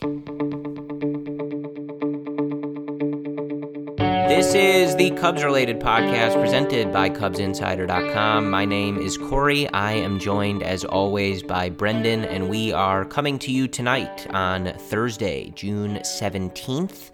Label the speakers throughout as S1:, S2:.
S1: This is the Cubs related podcast presented by CubsInsider.com. My name is Corey. I am joined, as always, by Brendan, and we are coming to you tonight on Thursday, June 17th,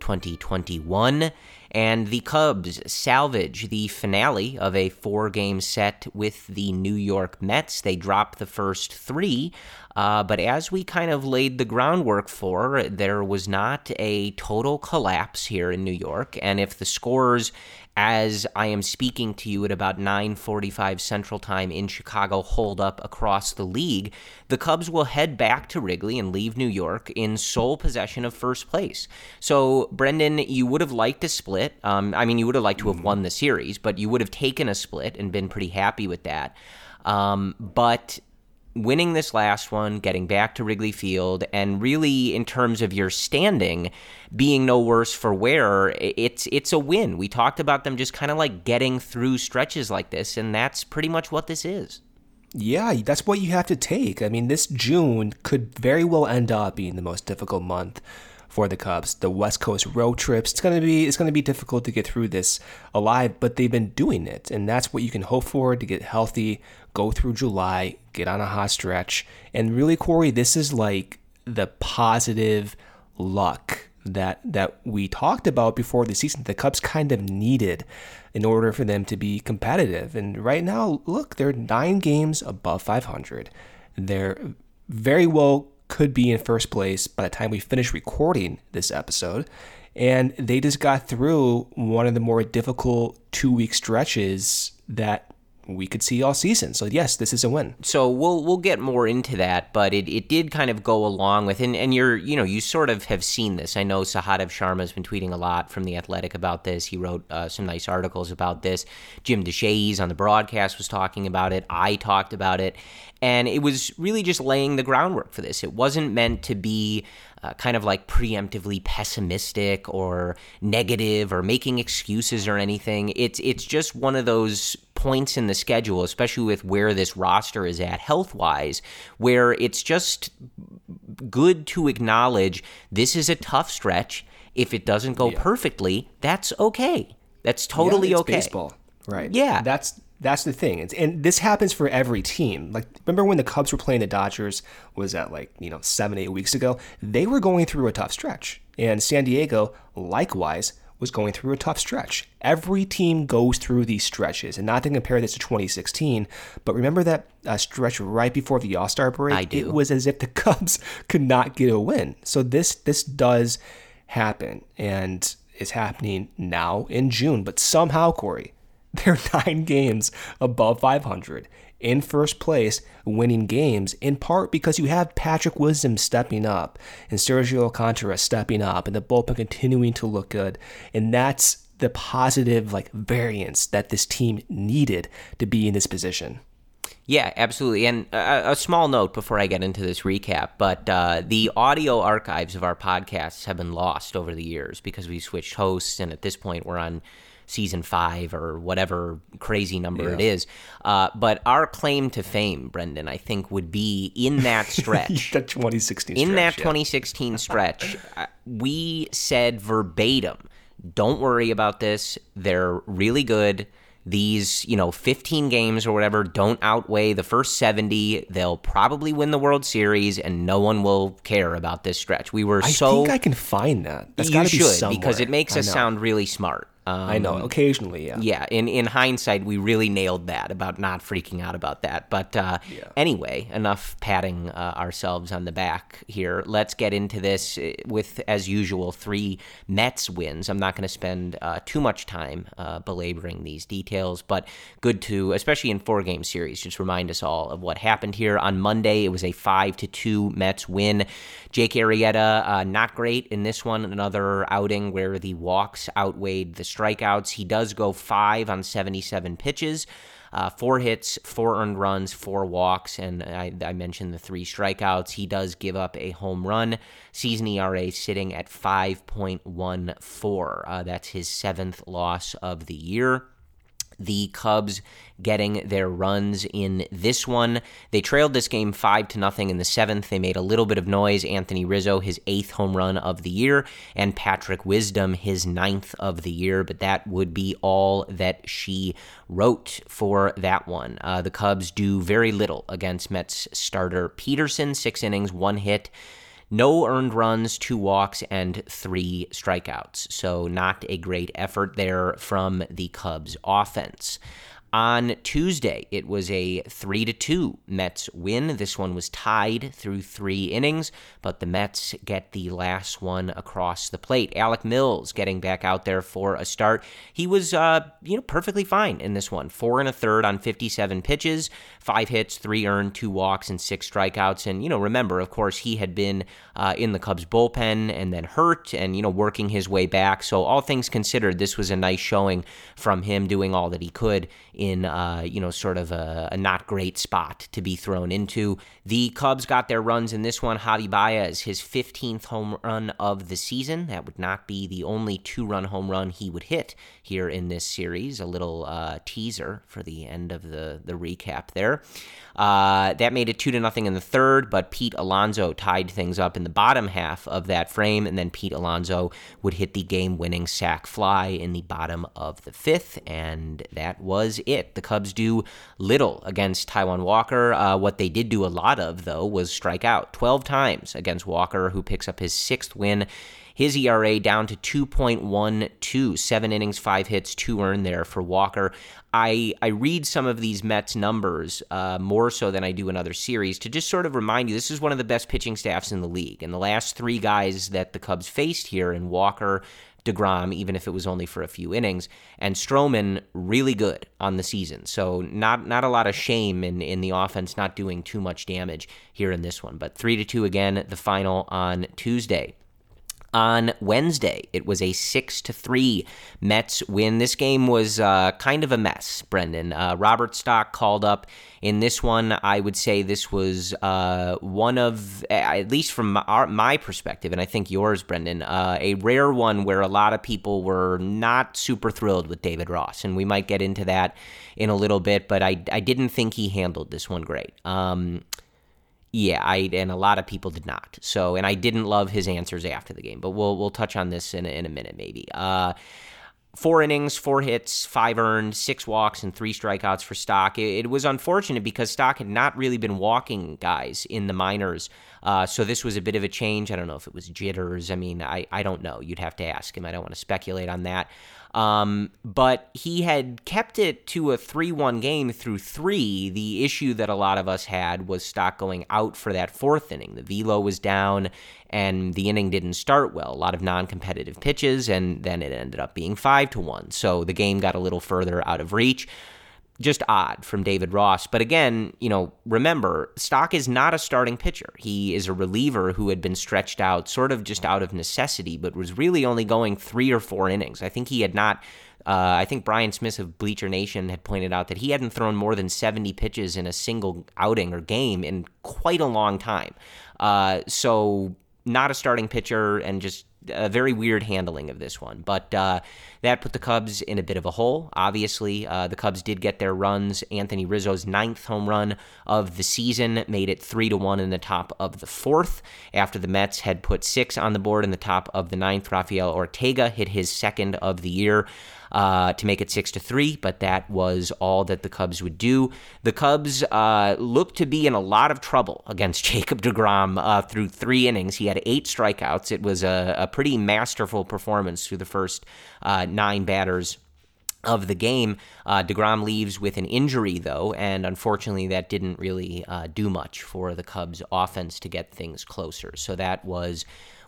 S1: 2021 and the Cubs salvage the finale of a four game set with the New York Mets. They dropped the first three, uh, but as we kind of laid the groundwork for, there was not a total collapse here in New York. And if the scores as I am speaking to you at about 9:45 Central Time in Chicago hold up across the league, the Cubs will head back to Wrigley and leave New York in sole possession of first place. So, Brendan, you would have liked a split. Um, I mean, you would have liked to have won the series, but you would have taken a split and been pretty happy with that. Um, but winning this last one, getting back to Wrigley Field, and really in terms of your standing, being no worse for wear, it's it's a win. We talked about them just kind of like getting through stretches like this, and that's pretty much what this is.
S2: Yeah, that's what you have to take. I mean, this June could very well end up being the most difficult month for the Cubs. The West Coast road trips, it's gonna be it's gonna be difficult to get through this alive, but they've been doing it, and that's what you can hope for to get healthy, go through July, get on a hot stretch, and really, Corey, this is like the positive luck that that we talked about before the season. The Cubs kind of needed in order for them to be competitive, and right now, look, they're nine games above 500. They're very well could be in first place by the time we finish recording this episode. And they just got through one of the more difficult two week stretches that we could see all season. So yes, this is a win.
S1: So we'll we'll get more into that, but it, it did kind of go along with and, and you're you know you sort of have seen this. I know Sahadev Sharma has been tweeting a lot from the Athletic about this. He wrote uh, some nice articles about this. Jim Deshaies on the broadcast was talking about it. I talked about it, and it was really just laying the groundwork for this. It wasn't meant to be uh, kind of like preemptively pessimistic or negative or making excuses or anything. It's it's just one of those points in the schedule, especially with where this roster is at health wise, where it's just good to acknowledge this is a tough stretch. If it doesn't go yeah. perfectly, that's okay. That's totally
S2: yeah,
S1: okay.
S2: Baseball, right?
S1: Yeah,
S2: that's that's the thing. It's, and this happens for every team. Like, remember when the Cubs were playing the Dodgers? Was that like, you know, seven, eight weeks ago? They were going through a tough stretch. And San Diego, likewise, was going through a tough stretch. Every team goes through these stretches. And not to compare this to 2016, but remember that uh, stretch right before the All Star break?
S1: I do.
S2: It was as if the Cubs could not get a win. So this this does happen. And it's happening now in June. But somehow, Corey, they're nine games above 500 in first place, winning games, in part because you have Patrick Wisdom stepping up and Sergio Alcantara stepping up and the bullpen continuing to look good. And that's the positive like variance that this team needed to be in this position.
S1: Yeah, absolutely. And a, a, small note before I get into this recap, but uh, the audio archives of our podcasts have been lost over the years because we switched hosts, and at this point we're on season five or whatever crazy number yeah. it is. Uh, but our claim to fame, Brendan, I think would be in that stretch.
S2: that 2016
S1: In
S2: stretch,
S1: that
S2: yeah.
S1: 2016 stretch, uh, we said verbatim, don't worry about this. They're really good. these, you know, 15 games or whatever don't outweigh the first 70. They'll probably win the World Series and no one will care about this stretch. We were
S2: I
S1: so
S2: think I can find that. That's
S1: you
S2: got to be
S1: should
S2: somewhere.
S1: because it makes us sound really smart. Um,
S2: I know. Occasionally, yeah.
S1: yeah, in, in hindsight, we really nailed that about not freaking out about that. But uh, anyway, enough patting uh, ourselves on the back here. Let's get into this uh, with, as usual, three Mets wins. I'm not going to spend uh, too much time uh, belaboring these details, but good to, especially in four game series, just remind us all of what happened here. On Monday, it was a 5 to 2 Mets win. Jake Arrieta, uh, not great in this one. Another outing where the walks outweighed the strikeouts. He does go five on 77 pitches. Uh, four hits, four earned runs, four walks, and I, I mentioned the three strikeouts. He does give up a home run. Season ERA sitting at 5.14. Uh, that's his seventh loss of the year the Cubs getting their runs in this one. They trailed this game five to nothing in the seventh. They made a little bit of noise. Anthony Rizzo, his eighth home run of the year, and Patrick Wisdom, his ninth of the year. But that would be all that she wrote for that one. Uh, the Cubs do very little against Mets starter Peterson. Six innings, one hit. No earned runs, two walks, and three strikeouts. So, not a great effort there from the Cubs offense. On Tuesday, it was a 3 to 2 Mets win. This one was tied through 3 innings, but the Mets get the last one across the plate. Alec Mills getting back out there for a start. He was uh, you know, perfectly fine in this one. 4 and a third on 57 pitches, 5 hits, 3 earned, 2 walks and 6 strikeouts. And you know, remember, of course, he had been uh, in the Cubs bullpen and then hurt and you know, working his way back. So all things considered, this was a nice showing from him doing all that he could in uh, you know sort of a, a, not great spot to be thrown into. The Cubs got their runs in this one. Javi Baez, his 15th home run of the season. That would not be the only two-run home run he would hit here in this series. A little uh, teaser for the end of the the recap there. Uh, that made it two to nothing in the third, but Pete Alonso tied things up in the bottom half of that frame, and then Pete Alonso would hit the game-winning sac fly in the bottom of the fifth, and that was it. The Cubs do little against Taijuan Walker. Uh, what they did do a lot of, though, was strike out 12 times against Walker, who picks up his sixth win. His ERA down to 2.12, seven innings, five hits, two earned there for Walker. I, I read some of these Mets numbers uh, more so than I do in other series to just sort of remind you this is one of the best pitching staffs in the league. And the last three guys that the Cubs faced here in Walker, DeGrom, even if it was only for a few innings, and Stroman really good on the season. So not not a lot of shame in, in the offense not doing too much damage here in this one. But three to two again, the final on Tuesday. On Wednesday, it was a six to three Mets win. This game was uh, kind of a mess, Brendan. Uh, Robert Stock called up in this one. I would say this was uh, one of, at least from our, my perspective, and I think yours, Brendan, uh, a rare one where a lot of people were not super thrilled with David Ross, and we might get into that in a little bit. But I, I didn't think he handled this one great. Um, yeah, I and a lot of people did not. So, and I didn't love his answers after the game, but we'll we'll touch on this in a, in a minute maybe. Uh, four innings, four hits, five earned, six walks, and three strikeouts for Stock. It, it was unfortunate because Stock had not really been walking guys in the minors. Uh, so this was a bit of a change. I don't know if it was jitters. I mean, I, I don't know. You'd have to ask him. I don't want to speculate on that. Um, but he had kept it to a 3 1 game through three. The issue that a lot of us had was Stock going out for that fourth inning. The velo was down, and the inning didn't start well. A lot of non competitive pitches, and then it ended up being 5 to 1. So the game got a little further out of reach just odd from David Ross. But again, you know, remember, Stock is not a starting pitcher. He is a reliever who had been stretched out sort of just out of necessity, but was really only going three or four innings. I think he had not. Uh, I think Brian Smith of Bleacher Nation had pointed out that he hadn't thrown more than 70 pitches in a single outing or game in quite a long time. Uh, so, not a starting pitcher and just a very weird handling of this one. But uh, that put the Cubs in a bit of a hole. Obviously, uh, the Cubs did get their runs. Anthony Rizzo's ninth home run of the season made it three to one in the top of the fourth. After the Mets had put six on the board in the top of the ninth, Rafael Ortega hit his second of the year. Uh, to make it six to three, but that was all that the Cubs would do. The Cubs uh, looked to be in a lot of trouble against Jacob DeGrom uh, through three innings. He had eight strikeouts. It was a, a pretty masterful performance through the first uh, nine batters of the game. Uh, DeGrom leaves with an injury, though, and unfortunately, that didn't really uh, do much for the Cubs' offense to get things closer. So that was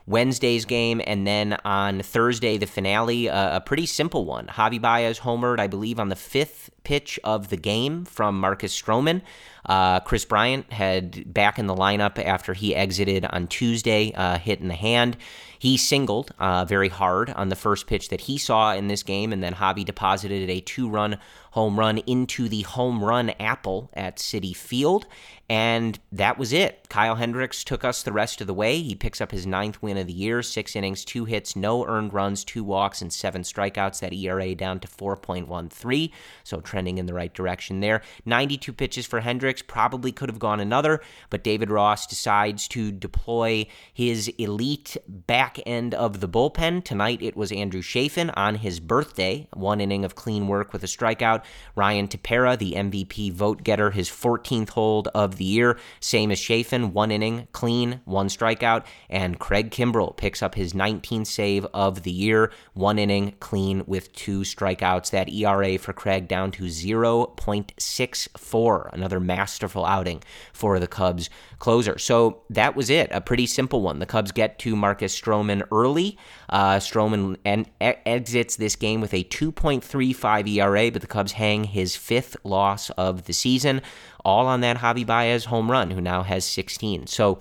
S1: Wednesday's game, and then on Thursday, the finale, uh, a pretty simple one. Javi Baez homered, I believe, on the fifth pitch of the game from Marcus Stroman. Uh, Kris Bryant had back in the lineup after he exited on Tuesday, uh, hit in the hand. He singled uh, very hard on the first pitch that he saw in this game, and then Javi deposited a two run home run into the home run apple at Citi Field. And that was it. Kyle Hendricks took us the rest of the way. He picks up his ninth win of the year, six innings, two hits, no earned runs, two walks, and seven strikeouts. That ERA down to 4.13, so trending in the right direction there. 92 pitches for Hendricks, probably could have gone another, but David Ross decides to deploy his elite back end of the bullpen. Tonight it was Andrew Chafin on his birthday, one inning of clean work with a strikeout. Ryan Tepera, the MVP vote getter, his 14th hold of the year, same as Chafin, one inning, clean, one strikeout. And Craig Kimbrel picks up his 19th save of the year, one inning, clean with two strikeouts. That ERA for Craig down to 0.64. Another masterful outing for the Cubs closer. So that was it. A pretty simple one. The Cubs get to Marcus Stroman early. Uh, Stroman en- exits this game with a 2.35 ERA, but the Cubs hang his fifth loss of the season, all on that Javi Baez home run, who now has 16. So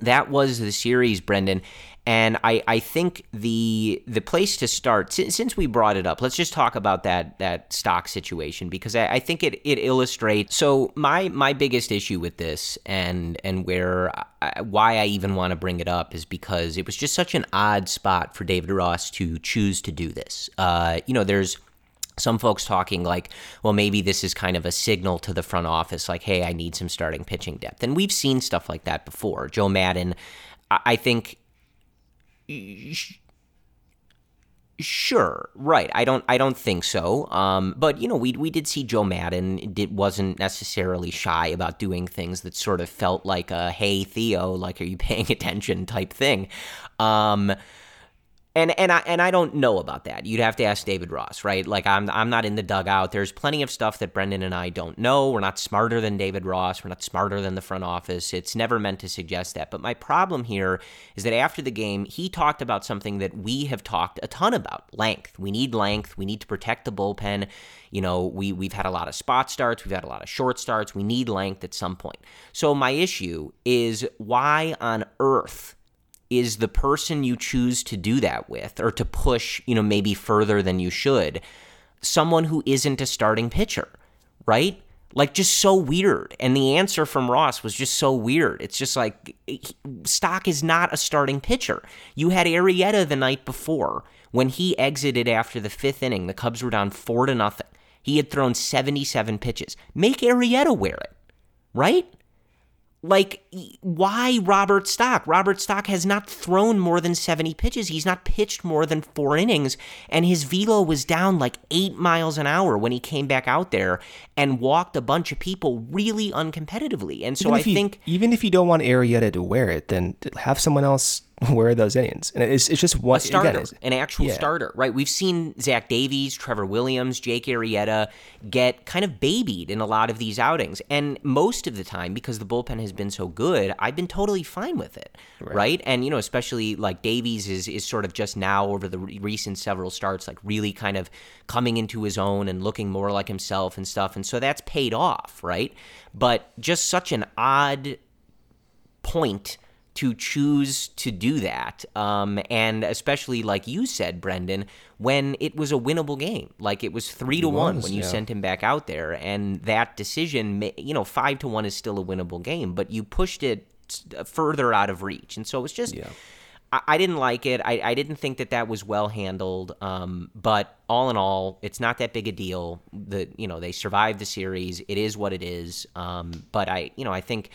S1: that was the series, Brendan. And I, I think the the place to start, since we brought it up, let's just talk about that that stock situation because I, I think it, it illustrates. So my my biggest issue with this and and where I, why I even want to bring it up is because it was just such an odd spot for David Ross to choose to do this. Uh, you know, there's some folks talking like, well, maybe this is kind of a signal to the front office, like, hey, I need some starting pitching depth. And we've seen stuff like that before. Joe Maddon, I think. Sure, right. I don't. I don't think so. Um, but you know, we we did see Joe Maddon. It wasn't necessarily shy about doing things that sort of felt like a "Hey Theo, like are you paying attention?" type thing. Um, and and I and I don't know about that. You'd have to ask David Ross, right? Like I'm I'm not in the dugout. There's plenty of stuff that Brendan and I don't know. We're not smarter than David Ross. We're not smarter than the front office. It's never meant to suggest that. But my problem here is that after the game, he talked about something that we have talked a ton about: length. We need length. We need to protect the bullpen. You know, we we've had a lot of spot starts. We've had a lot of short starts. We need length at some point. So my issue is why on earth is the person you choose to do that with or to push, you know, maybe further than you should, someone who isn't a starting pitcher, right? Like just so weird. And the answer from Ross was just so weird. It's just like Stock is not a starting pitcher. You had Arrieta the night before when he exited after the fifth inning. The Cubs were down four to nothing. He had thrown 77 pitches. Make Arrieta wear it, right? Like, why Robert Stock? Robert Stock has not thrown more than 70 pitches. He's not pitched more than four innings, and his velo was down like eight miles an hour when he came back out there and walked a bunch of people really uncompetitively. And so I
S2: you,
S1: think.
S2: Even if you don't want Arrieta to wear it, then have someone else where are those innings? And it's, it's just one
S1: a starter,
S2: again,
S1: an actual yeah. starter, right? We've seen Zach Davies, Trevor Williams, Jake Arrieta get kind of babied in a lot of these outings, and most of the time because the bullpen has been so good, I've been totally fine with it, right? right? And you know, especially like Davies is is sort of just now over the recent several starts, like really kind of coming into his own and looking more like himself and stuff, and so that's paid off, right? But just such an odd point to choose to do that. Um, and especially, like you said, Brendan, when it was a winnable game, like it was three to
S2: it
S1: one when you
S2: yeah.
S1: sent him back out there, and that decision, you know, five to one is still a winnable game, but you pushed it further out of reach, and so it was just.
S2: Yeah.
S1: I, didn't like it. I, I didn't think that that was well handled. Um, but all in all, it's not that big a deal. That you know they survived the series. It is what it is. Um, but I you know I think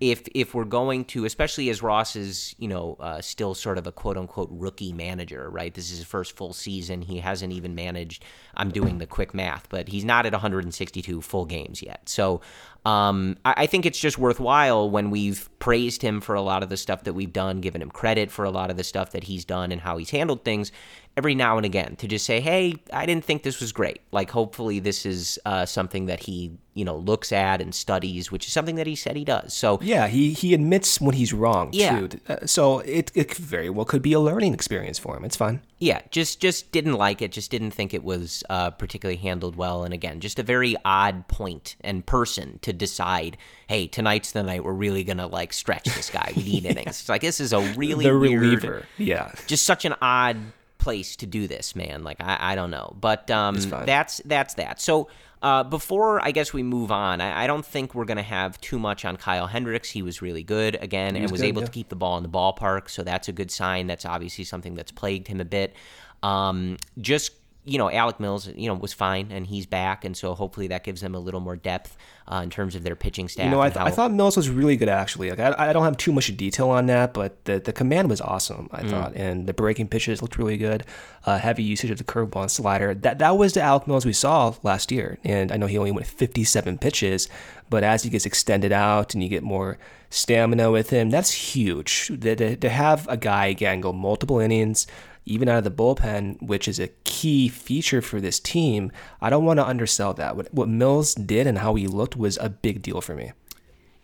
S1: if if we're going to, especially as Ross is, you know, uh, still sort of a quote unquote rookie manager, right? This is his first full season. He hasn't even managed. I'm doing the quick math, but he's not at 162 full games yet. So um, I, I, think it's just worthwhile when we've praised him for a lot of the stuff that we've done, given him credit for a lot of the stuff that he's done and how he's handled things every now and again to just say, hey, I didn't think this was great. Like, hopefully, this is uh, something that he, you know, looks at and studies, which is something that he said he does. So,
S2: yeah, he, he admits when he's wrong,
S1: yeah.
S2: too. Uh, so, it, it very well could be a learning experience for him. It's fun.
S1: Yeah, just just didn't like it, just didn't think it was uh, particularly handled well. And again, just a very odd point and person to decide, hey, tonight's the night we're really going to like stretch this guy. We need innings. It's like, this is a really
S2: the
S1: weird,
S2: reliever. Yeah.
S1: Just such an odd place to do this, man. Like I, I don't know, but um, that's that's that. So uh, before I guess we move on, I, I don't think we're gonna have too much on Kyle Hendricks. He was really good again and was, good, able yeah. to keep the ball in the ballpark, so that's a good sign. That's obviously something that's plagued him a bit. Um, just you know, Alec Mills, you know, was fine, and he's back, and so hopefully that gives them a little more depth uh, in terms of their pitching staff.
S2: You know, I,
S1: th- how-
S2: I thought Mills was really good actually. Like, I, I don't have too much detail on that, but the the command was awesome. I mm. thought, and the breaking pitches looked really good. Uh, heavy usage of the curveball and slider. That that was the Alec Mills we saw last year, and I know he only went 57 pitches, but as he gets extended out and you get more stamina with him, that's huge. To, to, to have a guy again go multiple innings even out of the bullpen, which is a key feature for this team, I don't want to undersell that. What, what Mills did and how he looked was a big deal for me.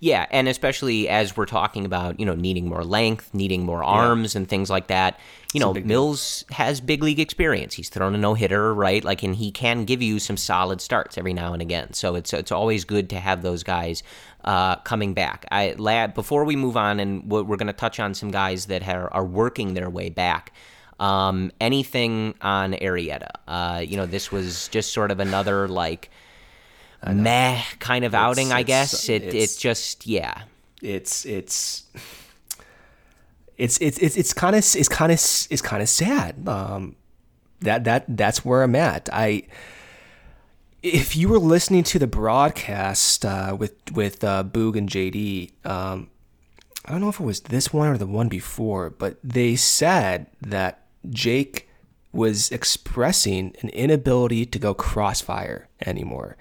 S1: Yeah, and especially as we're talking about, you know, needing more length, needing more arms yeah. and things like that. You know, Mills deal. has big league experience. He's thrown a no-hitter, right? Like and he can give you some solid starts every now and again. So it's it's always good to have those guys uh, coming back. I before we move on and we're going to touch on some guys that are, are working their way back. Um, anything on Arrieta. Uh, you know, this was just sort of another like meh kind of outing, I guess. It it just yeah.
S2: It's it's it's it's it's it's kind of it's kind of it's kind of sad. Um, that that that's where I'm at. I if you were listening to the broadcast uh, with with uh, Boog and JD, um, I don't know if it was this one or the one before, but they said that Jake was expressing an inability to go crossfire anymore.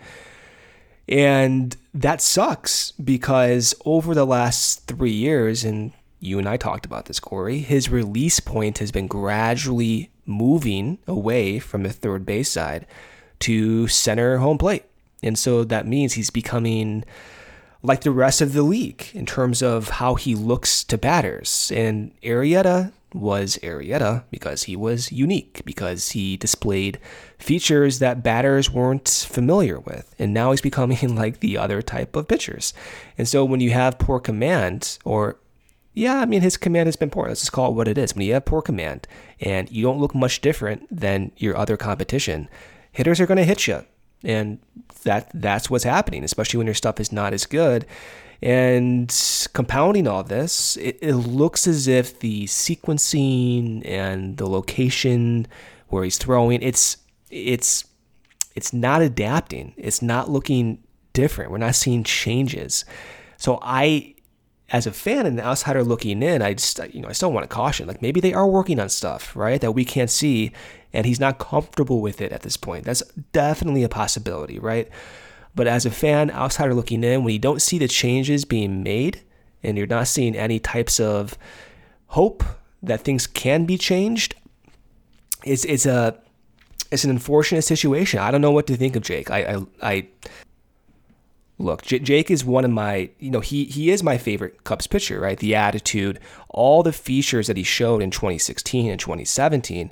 S2: And that sucks because over the last three years, and you and I talked about this, Corey, his release point has been gradually moving away from the third base side to center home plate. And so that means he's becoming like the rest of the league in terms of how he looks to batters. And Arrieta was Arrieta because he was unique, because he displayed features that batters weren't familiar with. And now he's becoming like the other type of pitchers. And so when you have poor command, or yeah, I mean, his command has been poor. Let's just call it what it is. When you have poor command and you don't look much different than your other competition, hitters are going to hit you. And that that's what's happening, especially when your stuff is not as good. And compounding all this, it, it looks as if the sequencing and the location where he's throwing, it's it's it's not adapting. It's not looking different. We're not seeing changes. So I as a fan and an outsider looking in, I just you know I still want to caution like maybe they are working on stuff right that we can't see, and he's not comfortable with it at this point. That's definitely a possibility, right? But as a fan, outsider looking in, when you don't see the changes being made and you're not seeing any types of hope that things can be changed, it's it's a it's an unfortunate situation. I don't know what to think of Jake. I I, I look, J- Jake is one of my, you know, he he is my favorite Cubs pitcher, right? The attitude, all the features that he showed in 2016 and 2017,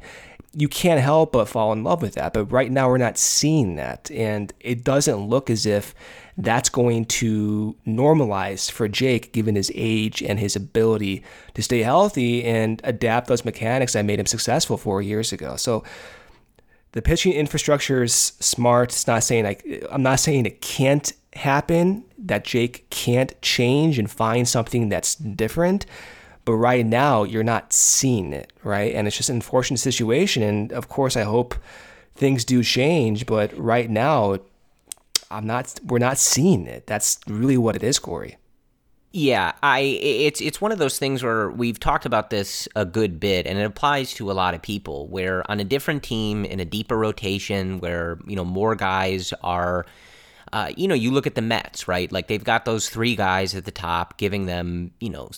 S2: you can't help but fall in love with that. But right now, we're not seeing that. And it doesn't look as if that's going to normalize for Jake, given his age and his ability to stay healthy and adapt those mechanics that made him successful four years ago. So, the pitching infrastructure is smart. It's not saying like I'm not saying it can't happen, that Jake can't change and find something that's different. But right now, you're not seeing it, right? And it's just an unfortunate situation. And of course, I hope things do change. But right now, I'm not. We're not seeing it. That's really what it is, Corey.
S1: Yeah, I it's it's one of those things where we've talked about this a good bit and it applies to a lot of people where on a different team in a deeper rotation where, you know, more guys are uh, you know, you look at the Mets, right? Like they've got those three guys at the top giving them, you know,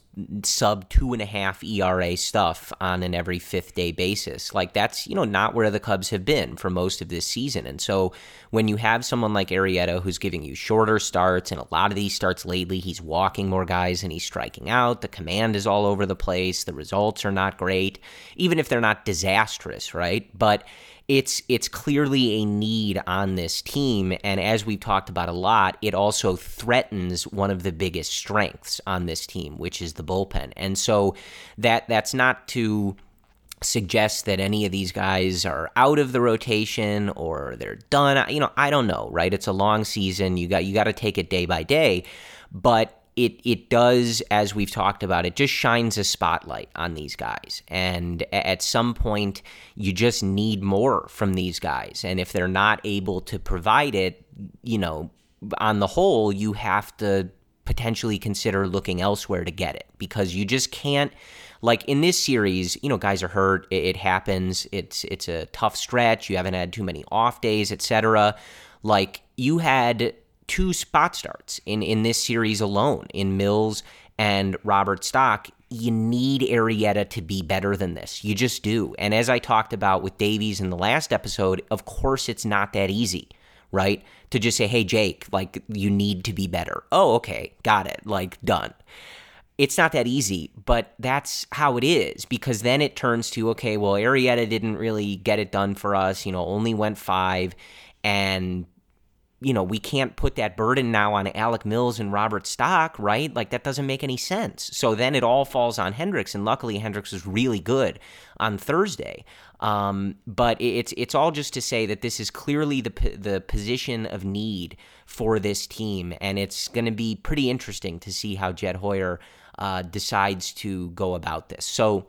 S1: sub two and a half ERA stuff on an every fifth day basis. Like that's, you know, not where the Cubs have been for most of this season. And so when you have someone like Arrieta who's giving you shorter starts and a lot of these starts lately, he's walking more guys and he's striking out. The command is all over the place. The results are not great, even if they're not disastrous, right? But it's it's clearly a need on this team. And as we've talked about a lot it also threatens one of the biggest strengths on this team which is the bullpen. And so that that's not to suggest that any of these guys are out of the rotation or they're done. You know I don't know right? It's a long season. You got you got to take it day by day. But it it does, as we've talked about, it just shines a spotlight on these guys. And at some point, you just need more from these guys. And if they're not able to provide it, you know, on the whole, you have to potentially consider looking elsewhere to get it. Because you just can't like in this series you know guys are hurt. It, it happens. It's it's a tough stretch. You haven't had too many off days etc like you had two spot starts in, in this series alone in Mills and Robert Stock. You need Arrieta to be better than this. You just do. And as I talked about with Davies in the last episode, of course it's not that easy, right? To just say, hey, Jake, like, you need to be better. Oh, okay, got it. Like, done it's not that easy, but that's how it is because then it turns to okay, well, Arrieta didn't really get it done for us, you know, only went five, and you know, we can't put that burden now on Alec Mills and Robert Stock, right? Like that doesn't make any sense. So then it all falls on Hendricks, and luckily Hendricks was really good on Thursday. Um, but it's it's all just to say that this is clearly the the position of need for this team, and it's going to be pretty interesting to see how Jed Hoyer uh, decides to go about this. So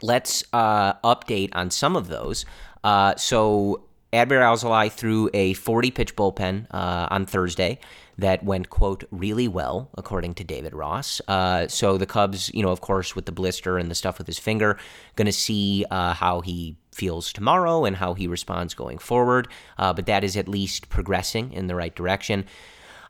S1: let's uh, update on some of those. Uh, so Adbert Alzolay threw a 40 pitch bullpen uh, on Thursday that went, quote, really well, according to David Ross. Uh, so the Cubs, you know, of course, with the blister and the stuff with his finger, going to see uh, how he feels tomorrow and how he responds going forward. Uh, but that is at least progressing in the right direction.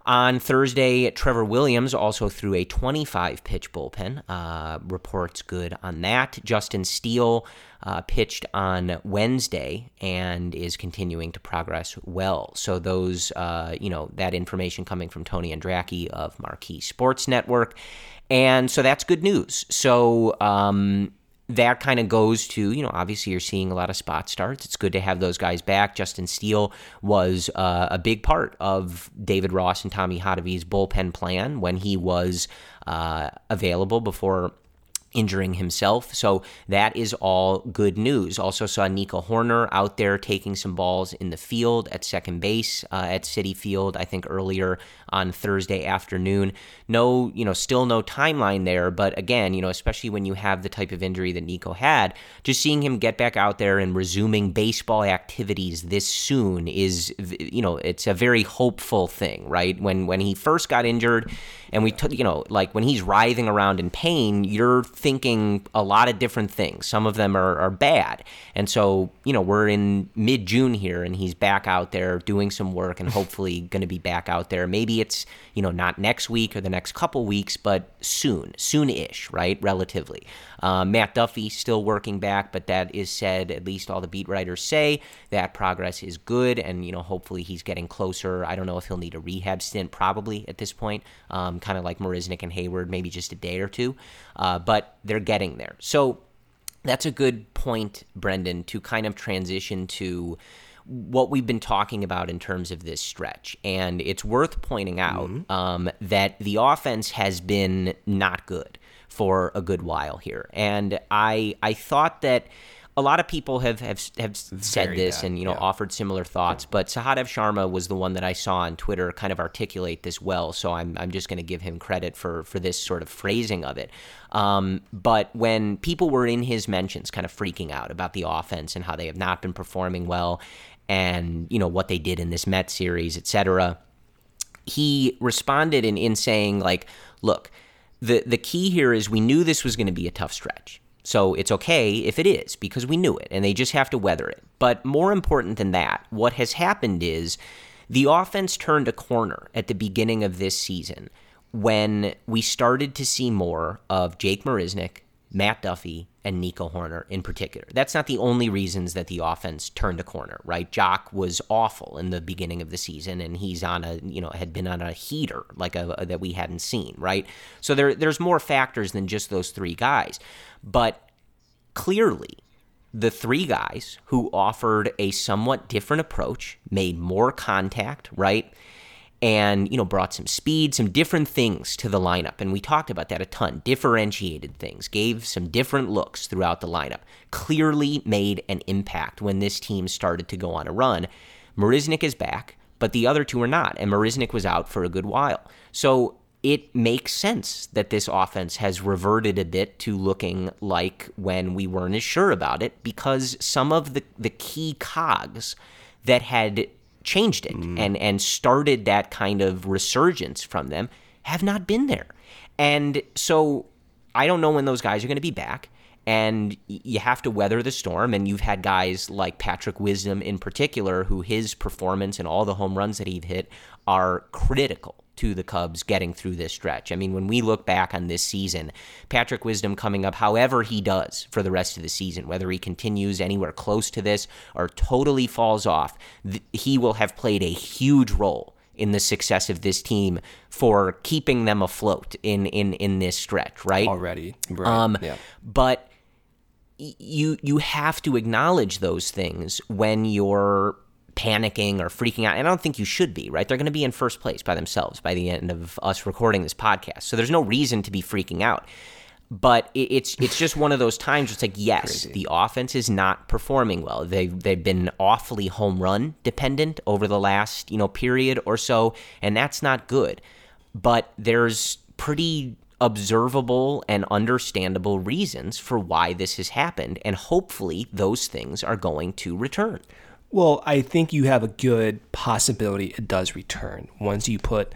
S1: On Thursday, Trevor Williams also threw a 25 pitch bullpen. Uh, reports good on that. Justin Steele uh, pitched on Wednesday and is continuing to progress well. So those, uh, you know, that information coming from Tony Andracki of Marquee Sports Network. And so that's good news. So, um, that kind of goes to, you know, obviously you're seeing a lot of spot starts. It's good to have those guys back. Justin Steele was uh, a big part of David Ross and Tommy Hottovy's bullpen plan when he was uh, available before injuring himself. So that is all good news. Also saw Nico Hoerner out there taking some balls in the field at second base uh, at Citi Field, I think earlier on Thursday afternoon. No, you know, still no timeline there, but again, you know, especially when you have the type of injury that Nico had, just seeing him get back out there and resuming baseball activities this soon is, you know, it's a very hopeful thing, right? When when he first got injured, and we took, you know, like when he's writhing around in pain, you're thinking a lot of different things. Some of them are, are bad. And so, you know, we're in mid June here and he's back out there doing some work and hopefully going to be back out there. Maybe it's, you know, not next week or the next couple weeks, but soon, soon ish, right? Relatively. Uh, Matt Duffy still working back, but that is said, at least all the beat writers say that progress is good and, you know, hopefully he's getting closer. I don't know if he'll need a rehab stint, probably at this point, um, kind of like Marisnick and Heyward, maybe just a day or two. Uh, but they're getting there. So that's a good point, Brendan, to kind of transition to what we've been talking about in terms of this stretch. And it's worth pointing out mm-hmm. um, that the offense has been not good for a good while here. And I I thought that a lot of people have have, have said this bad, and you know yeah. offered similar thoughts, but Sahadev Sharma was the one that I saw on Twitter kind of articulate this well. So I'm I'm just going to give him credit for for this sort of phrasing of it. Um, but when people were in his mentions, kind of freaking out about the offense and how they have not been performing well, and you know what they did in this Met series, etc., he responded in in saying like, look the the key here is we knew this was going to be a tough stretch. So it's okay if it is because we knew it and they just have to weather it. But more important than that, what has happened is the offense turned a corner at the beginning of this season when we started to see more of Jake Marisnick, Matt Duffy, and Nico Hoerner in particular. That's not the only reasons that the offense turned a corner, right? Joc was awful in the beginning of the season, and he's on a you know had been on a heater like a, a that we hadn't seen, right? So there there's more factors than just those three guys, but clearly the three guys who offered a somewhat different approach made more contact, right? And you know brought some speed some different things to the lineup. And we talked about that a ton differentiated things gave some different looks throughout the lineup clearly made an impact when this team started to go on a run. Marisnick is back but the other two are not and Marisnick was out for a good while. So it makes sense that this offense has reverted a bit to looking like when we weren't as sure about it because some of the, the key cogs that had changed it mm. and and started that kind of resurgence from them have not been there. And so I don't know when those guys are going to be back and you have to weather the storm and you've had guys like Patrick Wisdom in particular who his performance and all the home runs that he'd hit are critical to the Cubs getting through this stretch. I mean, when we look back on this season, Patrick Wisdom coming up however he does for the rest of the season, whether he continues anywhere close to this or totally falls off, th- he will have played a huge role in the success of this team for keeping them afloat in in in this stretch, right?
S2: Already.
S1: Right. Um yeah. but you you have to acknowledge those things when you're panicking or freaking out. And I don't think you should be, right? They're going to be in first place by themselves by the end of us recording this podcast. So there's no reason to be freaking out. But it's it's just one of those times. It's like yes, Crazy. the offense is not performing well. They they've been awfully home run dependent over the last you know period or so, and that's not good. But there's pretty observable and understandable reasons for why this has happened, and hopefully those things are going to return.
S2: Well, I think you have a good possibility it does return once you put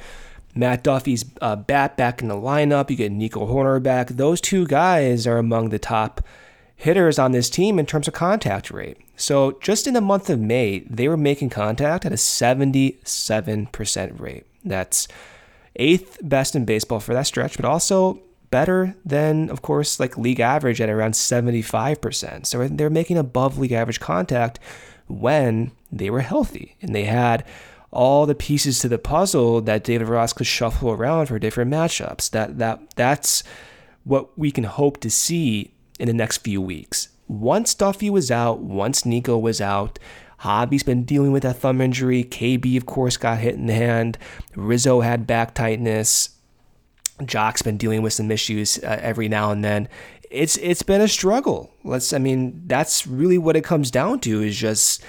S2: Matt Duffy's uh, bat back in the lineup. You get Nico Hoerner back. Those two guys are among the top hitters on this team in terms of contact rate. So just in the month of May, they were making contact at a 77% rate. That's eighth best in baseball for that stretch, but also better than, of course, like league average at around 75%. So they're making above league average contact when they were healthy and they had all the pieces to the puzzle that David Ross could shuffle around for different matchups. That that that's what we can hope to see in the next few weeks. Once Duffy was out, once Nico was out, Javy's been dealing with that thumb injury. KB, of course, got hit in the hand. Rizzo had back tightness. Joc's been dealing with some issues uh, every now and then it's it's been a struggle. Let's I mean that's really what it comes down to is just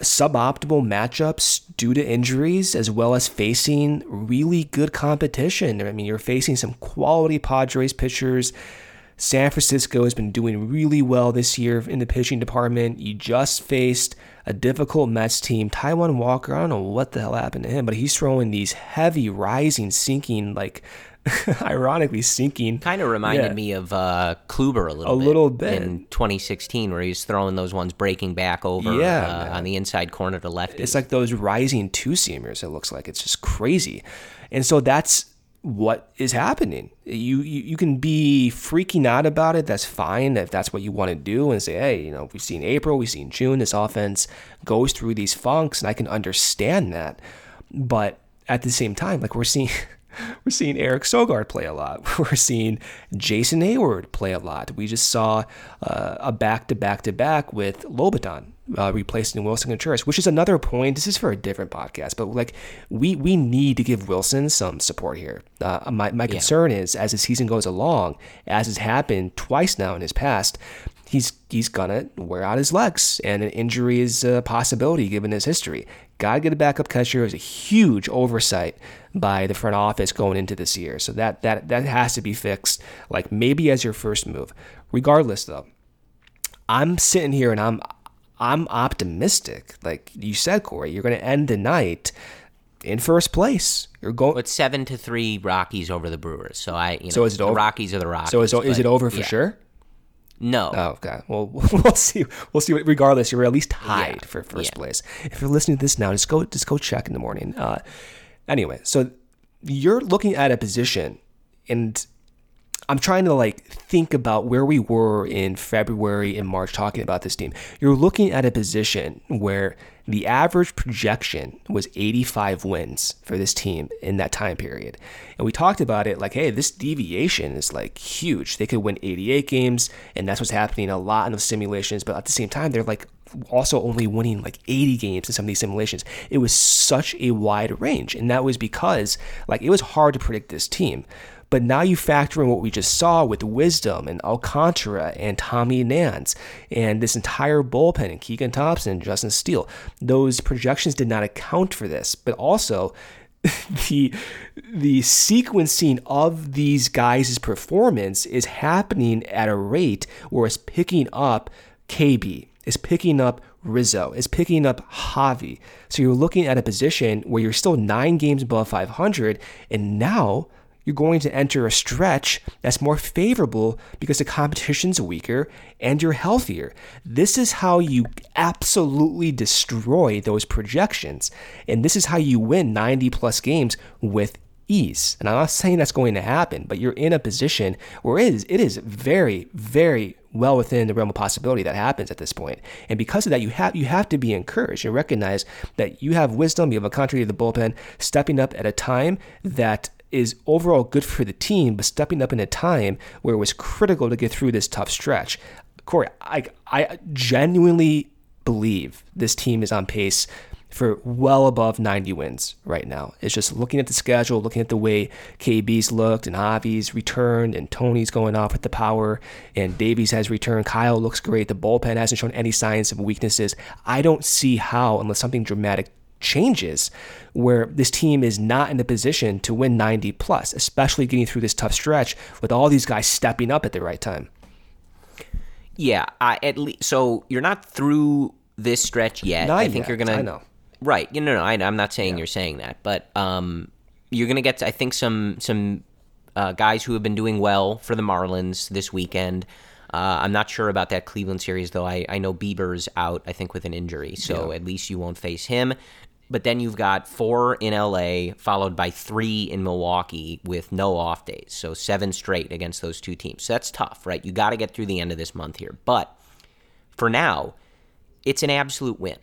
S2: suboptimal matchups due to injuries as well as facing really good competition. I mean you're facing some quality Padres pitchers. San Francisco has been doing really well this year in the pitching department. You just faced a difficult Mets team. Taijuan Walker, I don't know what the hell happened to him, but he's throwing these heavy, rising, sinking, like ironically sinking.
S1: Kind of reminded yeah. me of uh, Kluber a little
S2: a
S1: bit.
S2: little bit
S1: in 2016, where he's throwing those ones breaking back over yeah, uh, on the inside corner to left.
S2: It's like those rising two seamers. It looks like it's just crazy, and so that's what is happening. You, you you can be freaking out about it. That's fine if that's what you want to do, and say, hey, you know, we've seen April, we've seen June. This offense goes through these funks, and I can understand that. But at the same time, like we're seeing. We're seeing Eric Sogard play a lot. We're seeing Jason Heyward play a lot. We just saw uh, a back to back to back with Lobaton uh, replacing Willson Contreras, which is another point. This is for a different podcast, but like we we need to give Willson some support here. Uh, my my yeah. concern is as the season goes along, as has happened twice now in his past, he's he's gonna wear out his legs, and an injury is a possibility given his history. Gotta get a backup catcher is a huge oversight by the front office going into this year. So that that that has to be fixed. Like maybe as your first move. Regardless, though, I'm sitting here and I'm I'm optimistic. Like you said, Corey, you're gonna end the night in first place. You're going.
S1: It's seven to three Rockies over the Brewers. So I, you know,
S2: So is it
S1: the
S2: over?
S1: Rockies are the Rockies.
S2: So is, is it over for
S1: yeah.
S2: sure?
S1: No.
S2: Oh, okay. Well, we'll see. We'll see. Regardless, you're at least tied
S1: Yeah.
S2: for first
S1: Yeah.
S2: place. If you're listening to this now, just go just go check in the morning. Uh, anyway, so you're looking at a position, and I'm trying to like think about where we were in February and March talking about this team. You're looking at a position where the average projection was 85 wins for this team in that time period. And we talked about it like, hey, this deviation is like huge. They could win 88 games, and that's what's happening a lot in the simulations. But at the same time, they're like also only winning like 80 games in some of these simulations. It was such a wide range. And that was because like it was hard to predict this team. But now you factor in what we just saw with Wisdom and Alcantara and Tommy Nance and this entire bullpen and Keegan Thompson and Justin Steele. Those projections did not account for this. But also the the sequencing of these guys' performance is happening at a rate where it's picking up KB, is picking up Rizzo, is picking up Javi. So you're looking at a position where you're still nine games above 500, and now you're going to enter a stretch that's more favorable because the competition's weaker and you're healthier. This is how you absolutely destroy those projections. And this is how you win 90 plus games with ease. And I'm not saying that's going to happen, but you're in a position where it is, it is very, very well within the realm of possibility that happens at this point. And because of that, you have you have to be encouraged and recognize that you have wisdom, you have Alcantara the bullpen stepping up at a time that is overall good for the team, but stepping up in a time where it was critical to get through this tough stretch. Corey, I I genuinely believe this team is on pace for well above 90 wins right now. It's just looking at the schedule, looking at the way KB's looked and Avi's returned and Tony's going off with the power and Davies has returned. Kyle looks great. The bullpen hasn't shown any signs of weaknesses. I don't see how, unless something dramatic changes, where this team is not in a position to win 90 plus, especially getting through this tough stretch with all these guys stepping up at the right time.
S1: Yeah, I, at least so you're not through this stretch yet.
S2: Not
S1: I think
S2: yet,
S1: you're gonna.
S2: I know.
S1: Right. You know, no, I, I'm not saying you're saying that, but um, you're gonna get. To, I think some some uh, guys who have been doing well for the Marlins this weekend. Uh, I'm not sure about that Cleveland series though. I, I know Bieber's out. I think with an injury, so at least you won't face him. But then you've got four in LA, followed by three in Milwaukee with no off days. So seven straight against those two teams. So that's tough, right? You got to get through the end of this month here. But for now, it's an absolute win,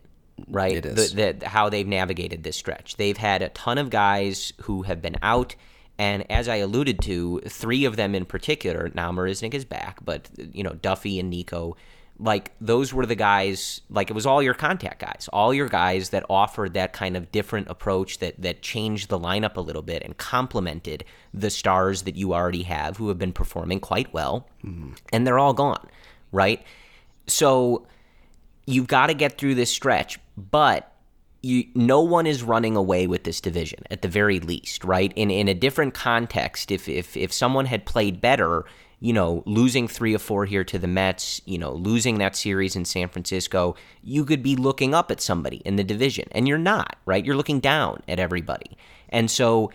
S1: right?
S2: It is.
S1: The, the, how they've navigated this stretch. They've had a ton of guys who have been out. And as I alluded to, three of them in particular, now Marisnick is back, but, you know, Duffy and Nico, like those were the guys, like it was all your contact guys, all your guys that offered that kind of different approach that, that changed the lineup a little bit and complemented the stars that you already have who have been performing quite well. Mm-hmm. And they're all gone, right? So you've got to get through this stretch, but you no one is running away with this division at the very least, right? In in a different context, if if if someone had played better, you know, losing 3 or 4 here to the Mets, you know, losing that series in San Francisco, you could be looking up at somebody in the division and you're not, right? You're looking down at everybody. And so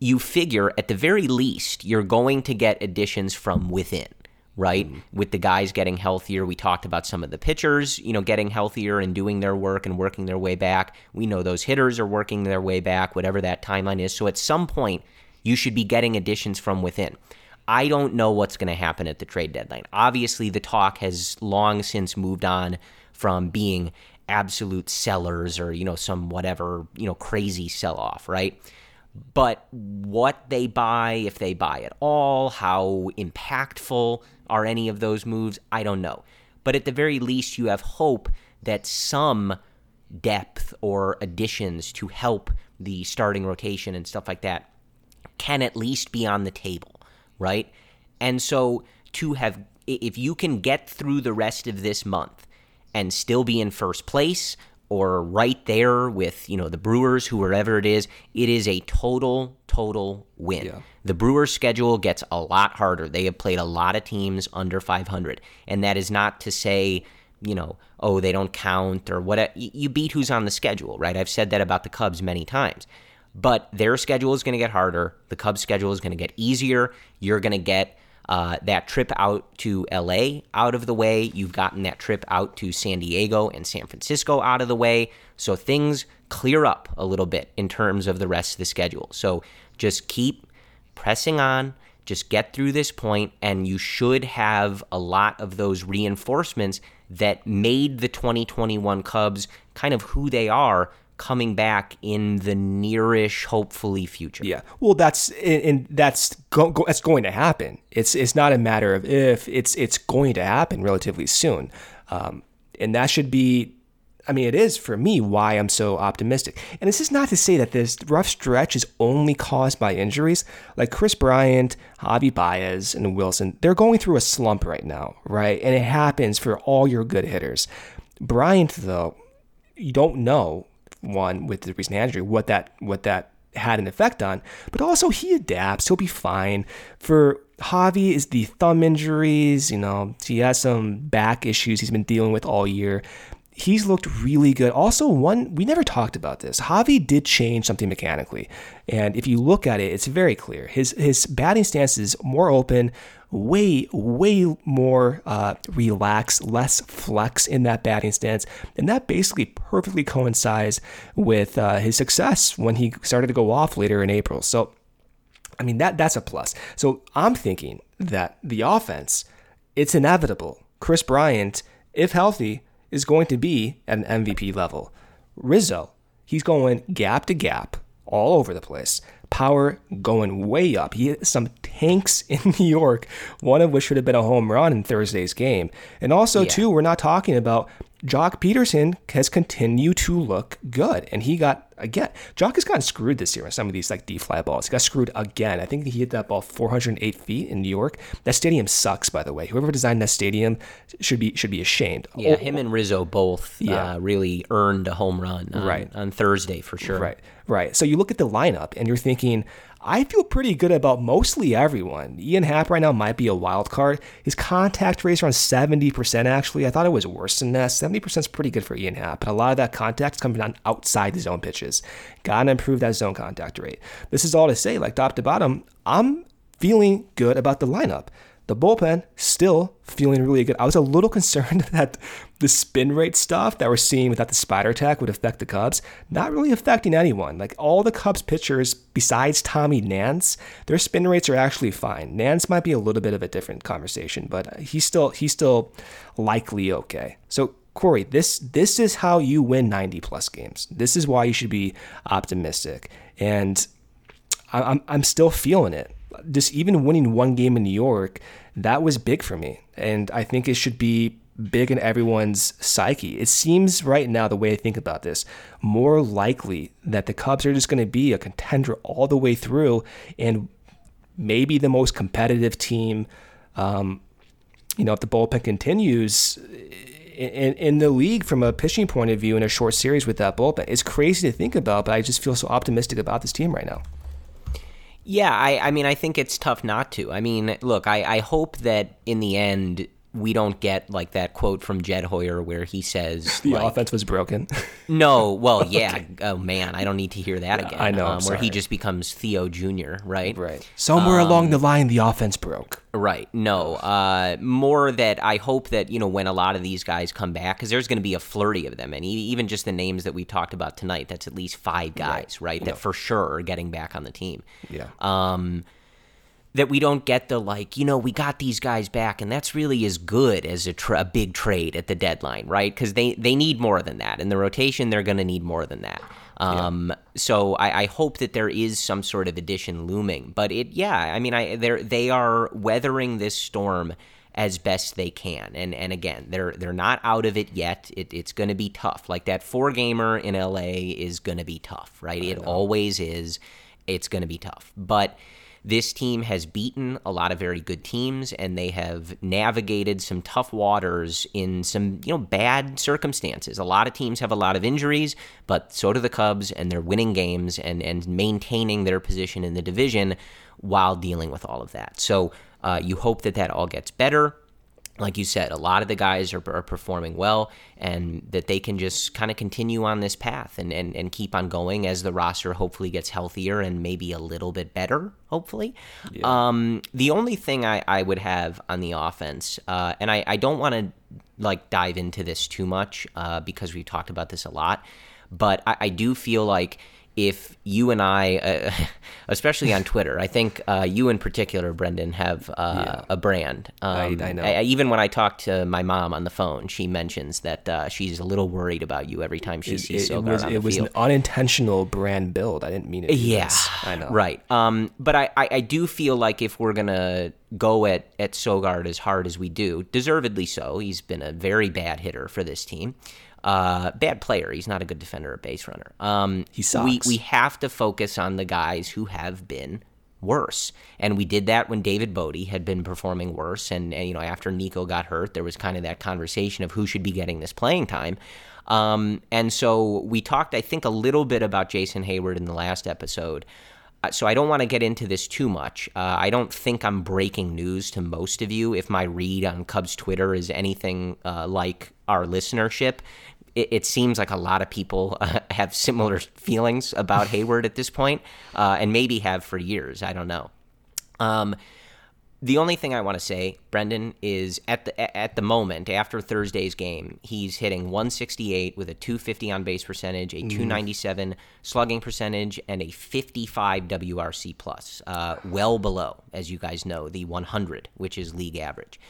S1: you figure at the very least you're going to get additions from within right? Mm-hmm. With the guys getting healthier we talked about some of the pitchers you know getting healthier and doing their work and working their way back. We know those hitters are working their way back whatever that timeline is. So at some point you should be getting additions from within. I don't know what's going to happen at the trade deadline. Obviously, the talk has long since moved on from being absolute sellers or, you know, some whatever, you know, crazy sell off, right? But what they buy, if they buy at all, how impactful are any of those moves, I don't know. But at the very least, you have hope that some depth or additions to help the starting rotation and stuff like that can at least be on the table, right? And so to have, if you can get through the rest of this month and still be in first place or right there with, you know, the Brewers, whoever it is, it is a total, total win. The Brewers' schedule gets a lot harder. They have played a lot of teams under 500. And that is not to say, you know, oh, they don't count or what. You beat who's on the schedule, right? I've said that about the Cubs many times. But their schedule is going to get harder. The Cubs' schedule is going to get easier. You're going to get uh, that trip out to LA out of the way. You've gotten that trip out to San Diego and San Francisco out of the way. So things clear up a little bit in terms of the rest of the schedule. So just keep pressing on. Just get through this point, and you should have a lot of those reinforcements that made the 2021 Cubs kind of who they are coming back in the nearish, hopefully future.
S2: Yeah, well, that's and that's go, go, that's going to happen. It's it's not a matter of if it's it's going to happen relatively soon, um, and that should be. I mean, it is for me why I'm so optimistic. And this is not to say that this rough stretch is only caused by injuries. Like Kris Bryant, Javi Baez, and Willson, they're going through a slump right now, right? And it happens for all your good hitters. Bryant, though, you don't know one with the recent injury, what that what that had an effect on. But also he adapts. He'll be fine. For Javi is the thumb injuries. You know, he has some back issues he's been dealing with all year. He's looked really good. Also, one we never talked about this. Javi did change something mechanically, and if you look at it, it's very clear. His his batting stance is more open, way, way more uh, relaxed, less flex in that batting stance. And that basically perfectly coincides with uh, his success when he started to go off later in April. So, I mean, that that's a plus. So I'm thinking that the offense, it's inevitable. Kris Bryant, if healthy, is going to be at an MVP level. Rizzo, he's going gap to gap all over the place power going way up. He hit some tanks in New York, one of which should have been a home run in Thursday's game. And also, yeah. too, we're not talking about Joc Pederson has continued to look good. And he got, again, Joc has gotten screwed this year on some of these like D fly balls. He got screwed again. I think he hit that ball 408 feet in New York. That stadium sucks, by the way. Whoever designed that stadium should be should be ashamed.
S1: Yeah, oh, him and Rizzo both uh, yeah. Uh, really earned a home run on, right. on Thursday for sure.
S2: Right, right. So you look at the lineup and you're thinking, I feel pretty good about mostly everyone. Ian Happ right now might be a wild card. His contact rate is around 70% actually. I thought it was worse than that. 70% is pretty good for Ian Happ, but a lot of that contact is coming on outside the zone pitches. Gotta improve that zone contact rate. This is all to say, like top to bottom, I'm feeling good about the lineup. The bullpen still feeling really good. I was a little concerned that the spin rate stuff that we're seeing without the Spider Tack would affect the Cubs. Not really affecting anyone. Like all the Cubs pitchers besides Tommy Nance, their spin rates are actually fine. Nance might be a little bit of a different conversation, but he's still he's still likely okay. So Corey, this this is how you win 90 plus games. This is why you should be optimistic. And I'm I'm still feeling it just even winning one game in New York, that was big for me. And I think it should be big in everyone's psyche. It seems right now, the way I think about this, more likely that the Cubs are just going to be a contender all the way through and maybe the most competitive team. Um, you know, if the bullpen continues in, in the league from a pitching point of view in a short series with that bullpen, it's crazy to think about, but I just feel so optimistic about this team right now.
S1: Yeah, I, I mean, I think it's tough not to. I mean, look, I, I hope that in the end, we don't get like that quote from Jed Hoyer where he says
S2: the
S1: like,
S2: offense was broken.
S1: no, well, yeah. okay. Oh man, I don't need to hear that yeah, again.
S2: I know.
S1: Um, where he just becomes Theo Jr. Right.
S2: Right. Somewhere um, along the line, the offense broke.
S1: Right. No. Uh, more that I hope that you know when a lot of these guys come back because there's going to be a flurry of them, and even just the names that we talked about tonight, that's at least five guys, right? right that for sure are getting back on the team.
S2: Yeah.
S1: Um that we don't get the like, you know, we got these guys back, and that's really as good as a, tra- a big trade at the deadline, right? Because they they need more than that in the rotation. They're going to need more than that. Um, yeah. So I, I, hope that there is some sort of addition looming. But it, yeah, I mean, I they they are weathering this storm as best they can. And and again, they're they're not out of it yet. It, it's going to be tough. Like that four gamer in LA is going to be tough, right? It always is. It's going to be tough, but this team has beaten a lot of very good teams, and they have navigated some tough waters in some you know bad circumstances. A lot of teams have a lot of injuries, but so do the Cubs, and they're winning games and and maintaining their position in the division while dealing with all of that. So uh, you hope that that all gets better. Like you said, a lot of the guys are, are performing well, and that they can just kind of continue on this path and, and, and keep on going as the roster hopefully gets healthier and maybe a little bit better, hopefully. Yeah. Um, the only thing I, I would have on the offense, uh, and I, I don't want to like dive into this too much uh, because we've talked about this a lot, but I, I do feel like if you and I, uh, especially on Twitter, I think uh, you in particular, Brendan, have uh, yeah. a brand.
S2: Um, I, I, know. I,
S1: even when I talk to my mom on the phone, she mentions that uh, she's a little worried about you every time she it, sees
S2: it,
S1: Sogard
S2: was,
S1: on
S2: the It was
S1: field.
S2: an unintentional brand build. I didn't mean it.
S1: Yeah,
S2: I know.
S1: Right. Um, but I, I, do feel like if we're gonna go at at Sogard as hard as we do, deservedly so, he's been a very bad hitter for this team. Uh, bad player. He's not a good defender or base runner. Um,
S2: he sucks.
S1: We, we have to focus on the guys who have been worse. And we did that when David Bote had been performing worse. And, and, you know, after Nico got hurt, there was kind of that conversation of who should be getting this playing time. Um, and so we talked, I think, a little bit about Jason Heyward in the last episode. Uh, so I don't want to get into this too much. Uh, I don't think I'm breaking news to most of you if my read on Cubs Twitter is anything uh, like our listenership it, it, seems like a lot of people uh, have similar feelings about Heyward at this point, uh, and maybe have for years. I don't know. Um, the only thing I want to say, Brendan, is at the at the moment after Thursday's game, he's hitting 168 with a 250 on base percentage, a mm. 297 slugging percentage, and a 55 WRC plus, uh, well below, as you guys know, the 100, which is league average.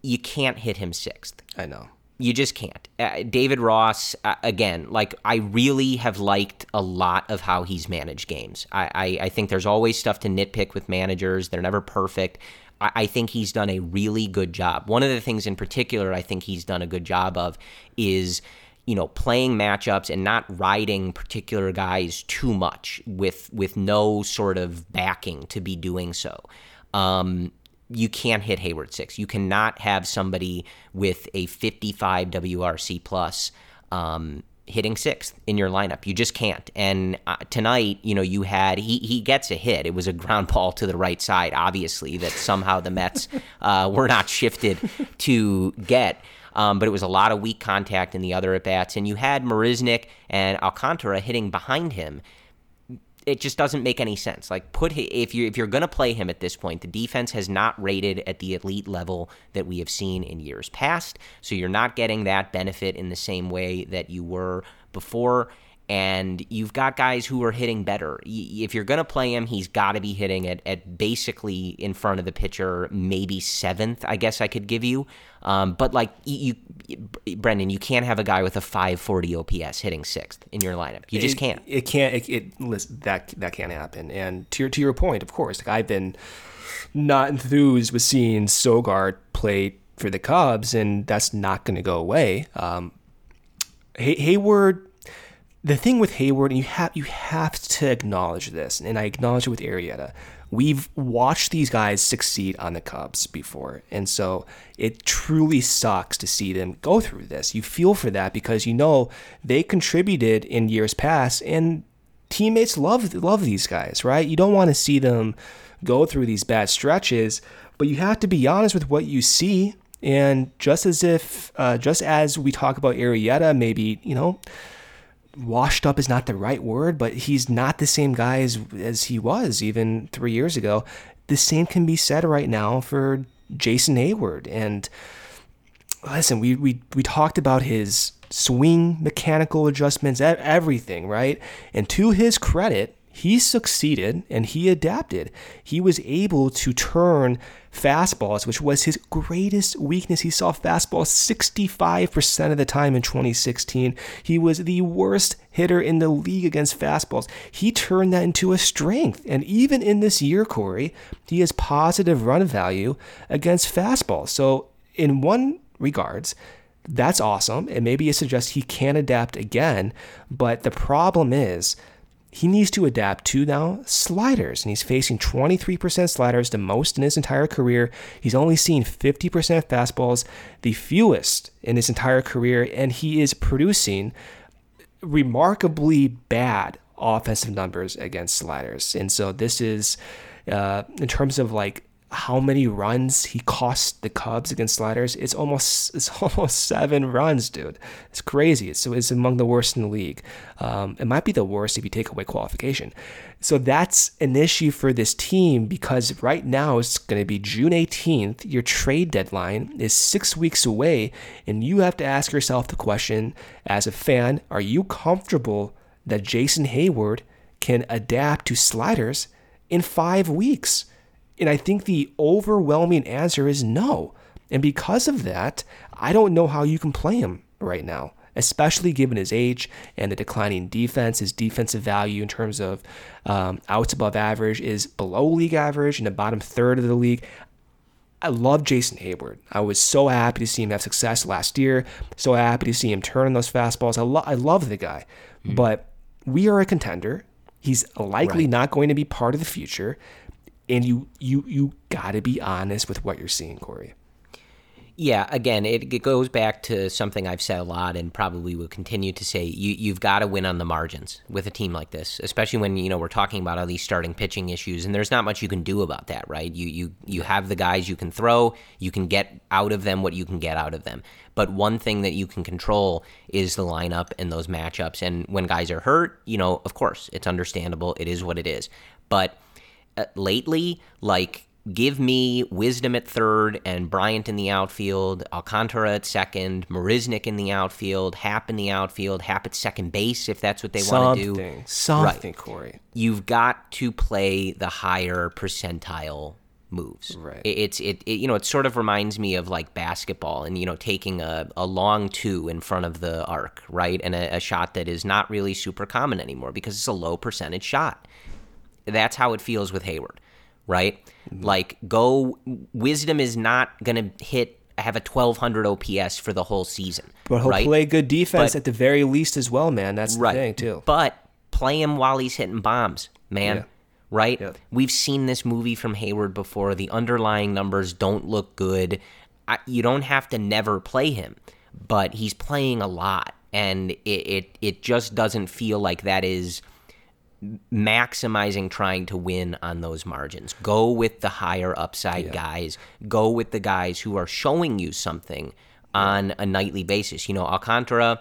S1: You can't hit him sixth.
S2: I know
S1: you just can't. Uh, David Ross, uh, again, like I really have liked a lot of how he's managed games. I, I, I think there's always stuff to nitpick with managers, they're never perfect. I, I think he's done a really good job. One of the things in particular I think he's done a good job of is you know playing matchups and not riding particular guys too much with with no sort of backing to be doing so um, you can't hit Heyward six. You cannot have somebody with a 55 WRC plus um, hitting sixth in your lineup. You just can't. And uh, tonight, you know, you had he he gets a hit. It was a ground ball to the right side, obviously that somehow the Mets uh, were not shifted to get. Um, but it was a lot of weak contact in the other at bats, and you had Marisnick and Alcantara hitting behind him it just doesn't make any sense. Like put if you if you're going to play him at this point, the defense has not rated at the elite level that we have seen in years past. So you're not getting that benefit in the same way that you were before and you've got guys who are hitting better. If you're going to play him, he's got to be hitting at, at basically in front of the pitcher, maybe seventh, I guess I could give you. Um, but like you, you, Brendan, you can't have a guy with a 540 OPS hitting sixth in your lineup. You just
S2: it,
S1: can't.
S2: It can't. It, it listen, that that can't happen. And to your to your point, of course, like I've been not enthused with seeing Sogard play for the Cubs, and that's not going to go away. Um, Hay- Heyward the thing with Heyward, and you have you have to acknowledge this, and I acknowledge it with Arrieta. We've watched these guys succeed on the Cubs before, and so it truly sucks to see them go through this. You feel for that because you know they contributed in years past, and teammates love love these guys, right? You don't want to see them go through these bad stretches, but you have to be honest with what you see. And just as if, uh, just as we talk about Arrieta, maybe you know washed up is not the right word, but he's not the same guy as, as he was even three years ago. The same can be said right now for Jason Heyward. And listen, we, we, we talked about his swing mechanical adjustments, everything, right? And to his credit, he succeeded and he adapted. He was able to turn fastballs, which was his greatest weakness. He saw fastballs 65% of the time in 2016. He was the worst hitter in the league against fastballs. He turned that into a strength. And even in this year, Corey, he has positive run value against fastballs. So, in one regards, that's awesome. And maybe it suggests he can adapt again. But the problem is, he needs to adapt to now sliders, and he's facing 23% sliders, the most in his entire career. He's only seen 50% fastballs, the fewest in his entire career, and he is producing remarkably bad offensive numbers against sliders. And so this is, uh, in terms of like how many runs he cost the Cubs against sliders. It's almost it's almost seven runs, dude. It's crazy. It's, it's among the worst in the league. Um, it might be the worst if you take away qualification. So that's an issue for this team because right now it's going to be June 18th. Your trade deadline is six weeks away, and you have to ask yourself the question as a fan: Are you comfortable that Jason Heyward can adapt to sliders in five weeks? And I think the overwhelming answer is no. And because of that, I don't know how you can play him right now, especially given his age and the declining defense. His defensive value in terms of um, outs above average is below league average in the bottom third of the league. I love Jason Heyward. I was so happy to see him have success last year. So happy to see him turn on those fastballs. I, lo- I love the guy. Mm-hmm. But we are a contender. He's likely right. not going to be part of the future and you you you got to be honest with what you're seeing, Corey.
S1: Yeah, again, it, it goes back to something I've said a lot and probably will continue to say. You, you've got to win on the margins with a team like this, especially when you know we're talking about all these starting pitching issues, and there's not much you can do about that, right? You you you have the guys you can throw, you can get out of them what you can get out of them. But one thing that you can control is the lineup and those matchups. And when guys are hurt, you know, of course, it's understandable. It is what it is. But Uh, lately, like give me Wisdom at third and Bryant in the outfield, Alcantara at second, Marisnick in the outfield, Happ in the outfield, Happ at second base if that's what they want to do.
S2: Something, right. Corey.
S1: You've got to play the higher percentile moves.
S2: Right.
S1: It, it's it, it, you know it sort of reminds me of like basketball and you know taking a, a long two in front of the arc, right? And a, a shot that is not really super common anymore because it's a low percentage shot that's how it feels with Heyward, right? Mm-hmm. Like, go. Wisdom is not going to hit have a 1200 OPS for the whole season.
S2: But he'll
S1: right?
S2: play good defense but, at the very least as well, man. That's the
S1: right.
S2: thing too.
S1: But play him while he's hitting bombs, man. Yeah. Right? Yeah. We've seen this movie from Heyward before. The underlying numbers don't look good. I, you don't have to never play him, but he's playing a lot, and it, it it just doesn't feel like that is maximizing trying to win on those margins. Go with the higher upside yeah. guys. Go with the guys who are showing you something on a nightly basis. You know, Alcantara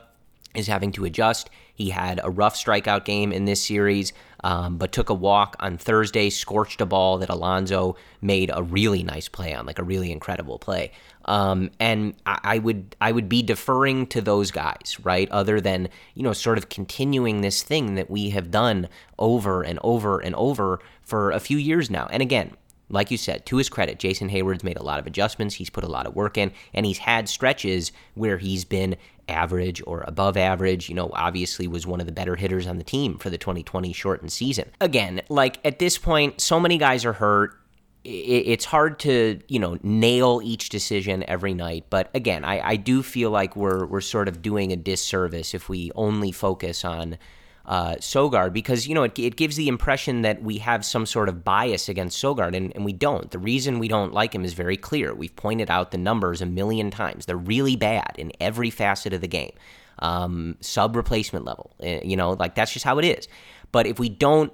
S1: is having to adjust. He had a rough strikeout game in this series, um, but took a walk on Thursday, scorched a ball that Alonso made a really nice play on, like a really incredible play. Um, and I, I, would I would be deferring to those guys, right? Other than you know, sort of continuing this thing that we have done over and over and over for a few years now. And again, like you said, to his credit, Jason Heyward's made a lot of adjustments. He's put a lot of work in, and he's had stretches where he's been average or above average. You know, obviously was one of the better hitters on the team for the 2020 shortened season. Again, like at this point, so many guys are hurt. It's hard to you know nail each decision every night, but again, I, I do feel like we're we're sort of doing a disservice if we only focus on uh, Sogard because you know it, it gives the impression that we have some sort of bias against Sogard, and, and we don't. The reason we don't like him is very clear. We've pointed out the numbers a million times. They're really bad in every facet of the game, um, sub replacement level. Eh, you know, like that's just how it is. But if we don't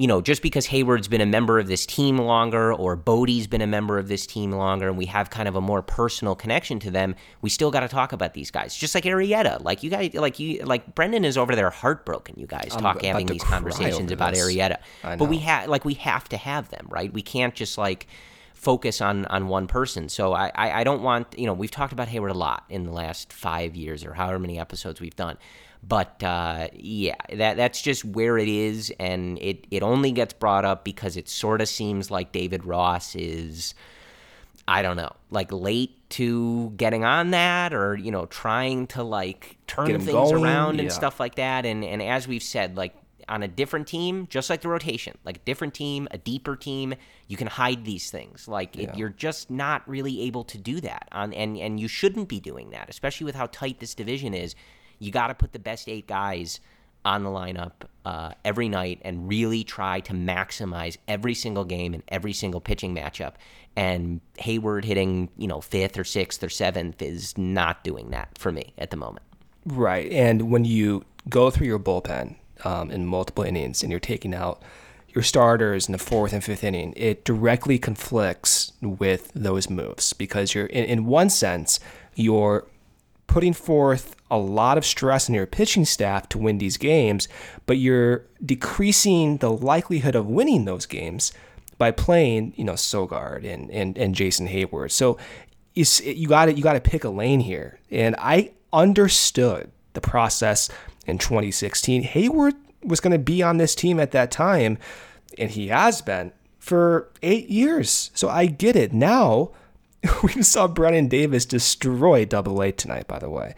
S1: you know, just because Heyward's been a member of this team longer or Bote's been a member of this team longer and we have kind of a more personal connection to them, we still got to talk about these guys. Just like Arrieta, like you guys, like you, like Brendan is over there heartbroken. You guys I'm talk having these conversations about this. Arrieta, but we have like we have to have them, right? We can't just like focus on on one person. So I, I, I don't want you know we've talked about Heyward a lot in the last five years or however many episodes we've done. But uh, yeah, that that's just where it is, and it it only gets brought up because it sort of seems like David Ross is. I don't know, like late to getting on that or, you know, trying to like turn things going. around and yeah. stuff like that. And and as we've said, like on a different team, just like the rotation, like a different team, a deeper team, you can hide these things. Like yeah. it, you're just not really able to do that on and and you shouldn't be doing that, especially with how tight this division is you got to put the best eight guys on the lineup uh, every night and really try to maximize every single game and every single pitching matchup. And Heyward hitting, you know, fifth or sixth or seventh is not doing that for me at the moment.
S2: Right. And when you go through your bullpen um, in multiple innings and you're taking out your starters in the fourth and fifth inning, it directly conflicts with those moves because you're in, in one sense you're putting forth a lot of stress on your pitching staff to win these games, but you're decreasing the likelihood of winning those games by playing, you know, Sogard and and, and Jason Heyward. So you you got to you got to pick a lane here, and I understood the process in 2016. Heyward was going to be on this team at that time, and he has been for eight years. So I get it. Now, we saw Brennen Davis destroy Double A tonight, by the way.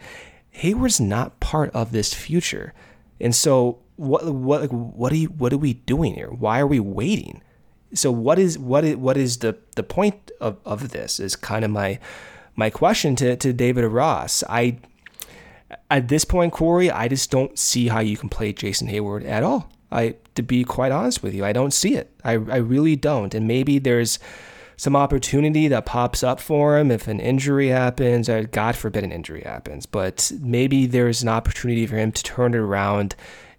S2: Heyward's not part of this future. And so what what what are you what are we doing here? Why are we waiting? So what is what is what is the the point of, of this is kind of my my question to, to David Ross. I at this point, Corey, I just don't see how you can play Jason Heyward at all. I to be quite honest with you, I don't see it. I, I really don't. And maybe there's some opportunity that pops up for him if an injury happens, or God forbid an injury happens, but maybe there's an opportunity for him to turn it around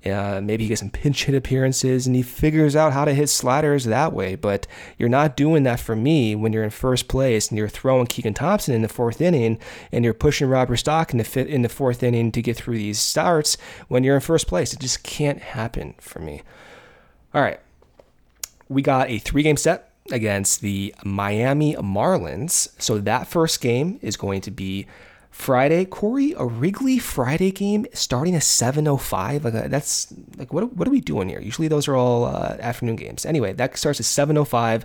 S2: uh, maybe he gets some pinch hit appearances and he figures out how to hit sliders that way. But you're not doing that for me when you're in first place and you're throwing Keegan Thompson in the fourth inning and you're pushing Robert Stock in the in the fourth inning to get through these starts when you're in first place. It just can't happen for me. All right, we got a three game set against the Miami Marlins. So that first game is going to be Friday, Corey, a Wrigley Friday game starting at 7:05. Like uh, that's like what what are we doing here? Usually those are all uh, afternoon games. Anyway, that starts at 7:05.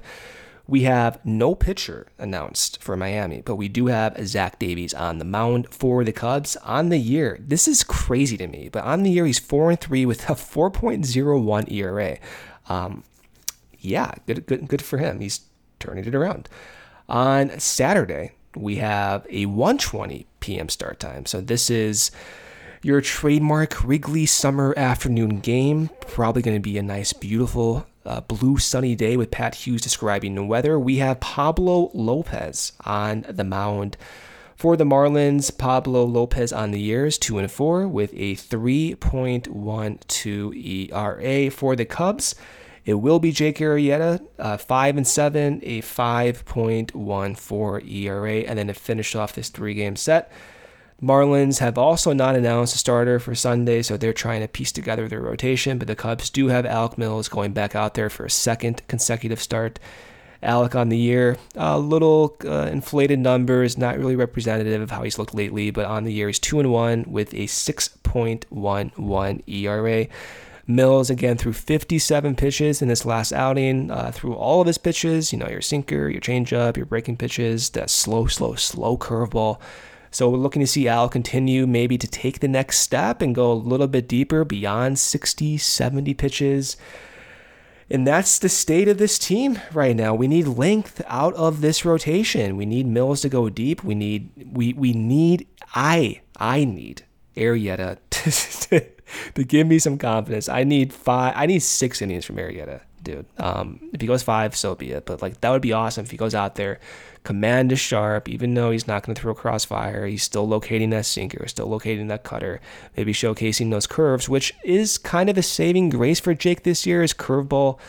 S2: We have no pitcher announced for Miami, but we do have Zach Davies on the mound for the Cubs on the year. This is crazy to me, but on the year he's four and three with a 4.01 ERA. Um, yeah, good, good, good for him. He's turning it around. On Saturday, we have a 1:20 p.m. start time. So this is your trademark Wrigley summer afternoon game. Probably going to be a nice, beautiful, uh, blue, sunny day with Pat Hughes describing the weather. We have Pablo Lopez on the mound. For the Marlins, Pablo Lopez on the years, 2 and 4, with a 3.12 ERA. For the Cubs, it will be Jake Arrieta, uh, five and seven, a 5.14 ERA, and then to finish off this three-game set. Marlins have also not announced a starter for Sunday, so they're trying to piece together their rotation. But the Cubs do have Alec Mills going back out there for a second consecutive start. Alec on the year, a little uh, inflated numbers, not really representative of how he's looked lately, but on the year he's two and one with a 6.11 ERA. Mills again threw 57 pitches in this last outing. Uh, through all of his pitches, you know, your sinker, your changeup, your breaking pitches, that slow, slow, slow curveball. So we're looking to see Al continue maybe to take the next step and go a little bit deeper beyond 60, 70 pitches. And that's the state of this team right now. We need length out of this rotation. We need Mills to go deep. We need we we need I I need Arrieta to, give me some confidence. I need five. I need six innings from Arrieta, dude. Um, if he goes five, so be it. But like that would be awesome if he goes out there, command is sharp. Even though he's not going to throw crossfire, he's still locating that sinker, still locating that cutter. Maybe showcasing those curves, which is kind of a saving grace for Jake this year. His curveball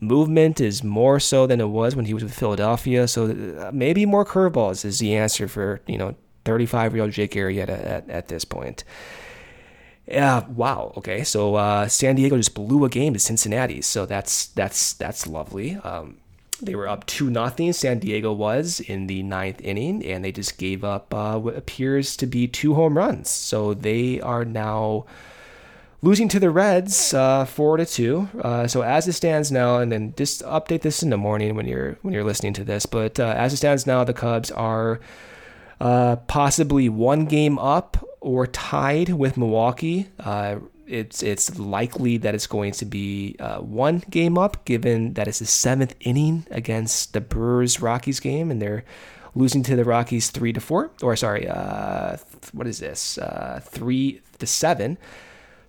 S2: movement is more so than it was when he was with Philadelphia. So uh, maybe more curveballs is the answer for you know 35 year old Jake Arrieta at, at this point. Yeah, wow. Okay, so uh, San Diego just blew a game to Cincinnati, so that's that's that's lovely. Um, they were up two nothing. San Diego was in the ninth inning, and they just gave up uh, what appears to be two home runs. So they are now losing to the Reds uh, four to two. Uh, so as it stands now, and then just update this in the morning when you're when you're listening to this. But uh, as it stands now, the Cubs are uh, possibly one game up or tied with Milwaukee. Uh, it's it's likely that it's going to be uh, one game up, given that it's the seventh inning against the Brewers Rockies game, and they're losing to the Rockies three to four, or sorry, uh, what is this? Uh, three to seven.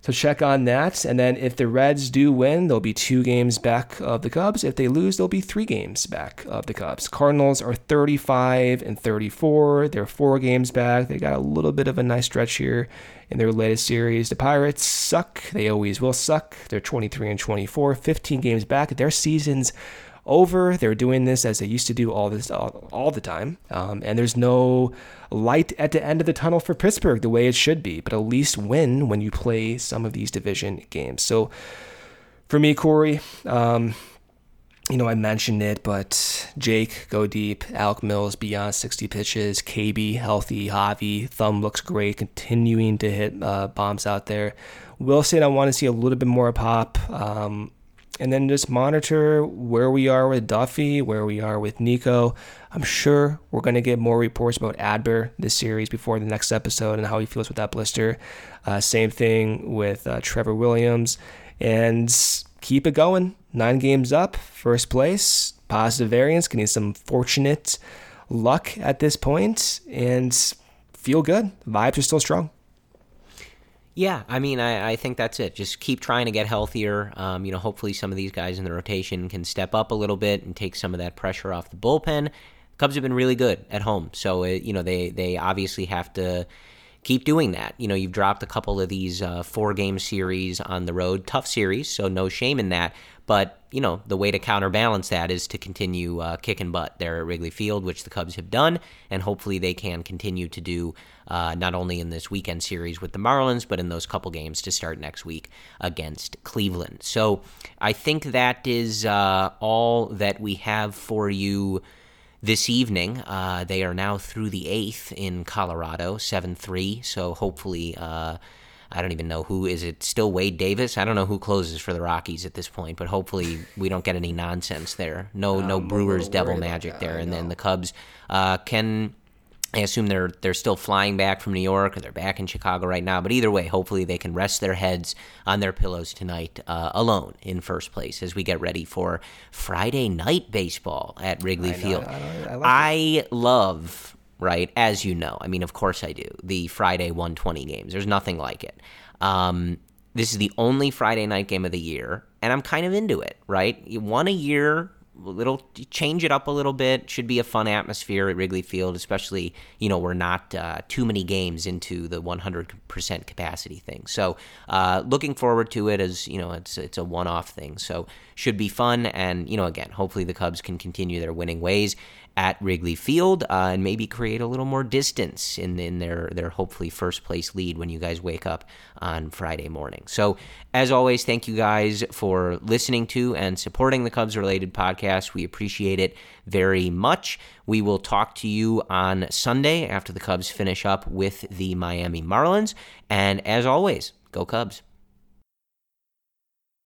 S2: So check on that. And then if the Reds do win, they'll be two games back of the Cubs. If they lose, they'll be three games back of the Cubs. Cardinals are 35 and 34. They're four games back. They got a little bit of a nice stretch here in their latest series. The Pirates suck. They always will suck. They're 23 and 24, 15 games back. Their seasons over. They're doing this as they used to do all this all, all the time. Um, and there's no light at the end of the tunnel for Pittsburgh the way it should be, but at least win when you play some of these division games. So for me, Corey, um, you know, I mentioned it, but Jake, go deep. Alec Mills, beyond 60 pitches. KB, healthy. Javi, thumb looks great, continuing to hit uh, bombs out there. Willson, I want to see a little bit more pop. Um, and then just monitor where we are with Duffy, where we are with Nico. I'm sure we're going to get more reports about Adbert this series before the next episode and how he feels with that blister. Uh, same thing with uh, Trevor Williams. And keep it going. Nine games up, first place, positive variance, getting some fortunate luck at this point, and feel good. Vibes are still strong.
S1: Yeah, I mean, I, I think that's it. Just keep trying to get healthier. Um, you know, hopefully some of these guys in the rotation can step up a little bit and take some of that pressure off the bullpen. Cubs have been really good at home, so it, you know they they obviously have to keep doing that. You know, you've dropped a couple of these uh, four game series on the road, tough series, so no shame in that. But, you know, the way to counterbalance that is to continue uh, kicking butt there at Wrigley Field, which the Cubs have done, and hopefully they can continue to do uh, not only in this weekend series with the Marlins, but in those couple games to start next week against Cleveland. So I think that is uh, all that we have for you this evening. Uh, they are now through the eighth in Colorado, 7 3. So hopefully uh, I don't even know who is it still Wade Davis. I don't know who closes for the Rockies at this point, but hopefully we don't get any nonsense there. No, no Brewers devil magic there, and then the Cubs uh, can. I assume they're they're still flying back from New York or they're back in Chicago right now. But either way, hopefully they can rest their heads on their pillows tonight, uh, alone in first place as we get ready for Friday night baseball at Wrigley
S2: I know,
S1: Field.
S2: I, I, I like
S1: I love right? As you know, I mean, of course I do. The Friday 120 games. There's nothing like it. Um, this is the only Friday night game of the year, and I'm kind of into it, right? One a year, little change it up a little bit. Should be a fun atmosphere at Wrigley Field, especially you know we're not uh, too many games into the 100% capacity thing. So uh, looking forward to it as you know it's it's a one-off thing. So should be fun, and you know again, hopefully the Cubs can continue their winning ways at Wrigley Field uh, and maybe create a little more distance in, in their, their hopefully first place lead when you guys wake up on Friday morning. So, as always, thank you guys for listening to and supporting the Cubs related podcast. We appreciate it very much. We will talk to you on Sunday after the Cubs finish up with the Miami Marlins. And as always, go Cubs.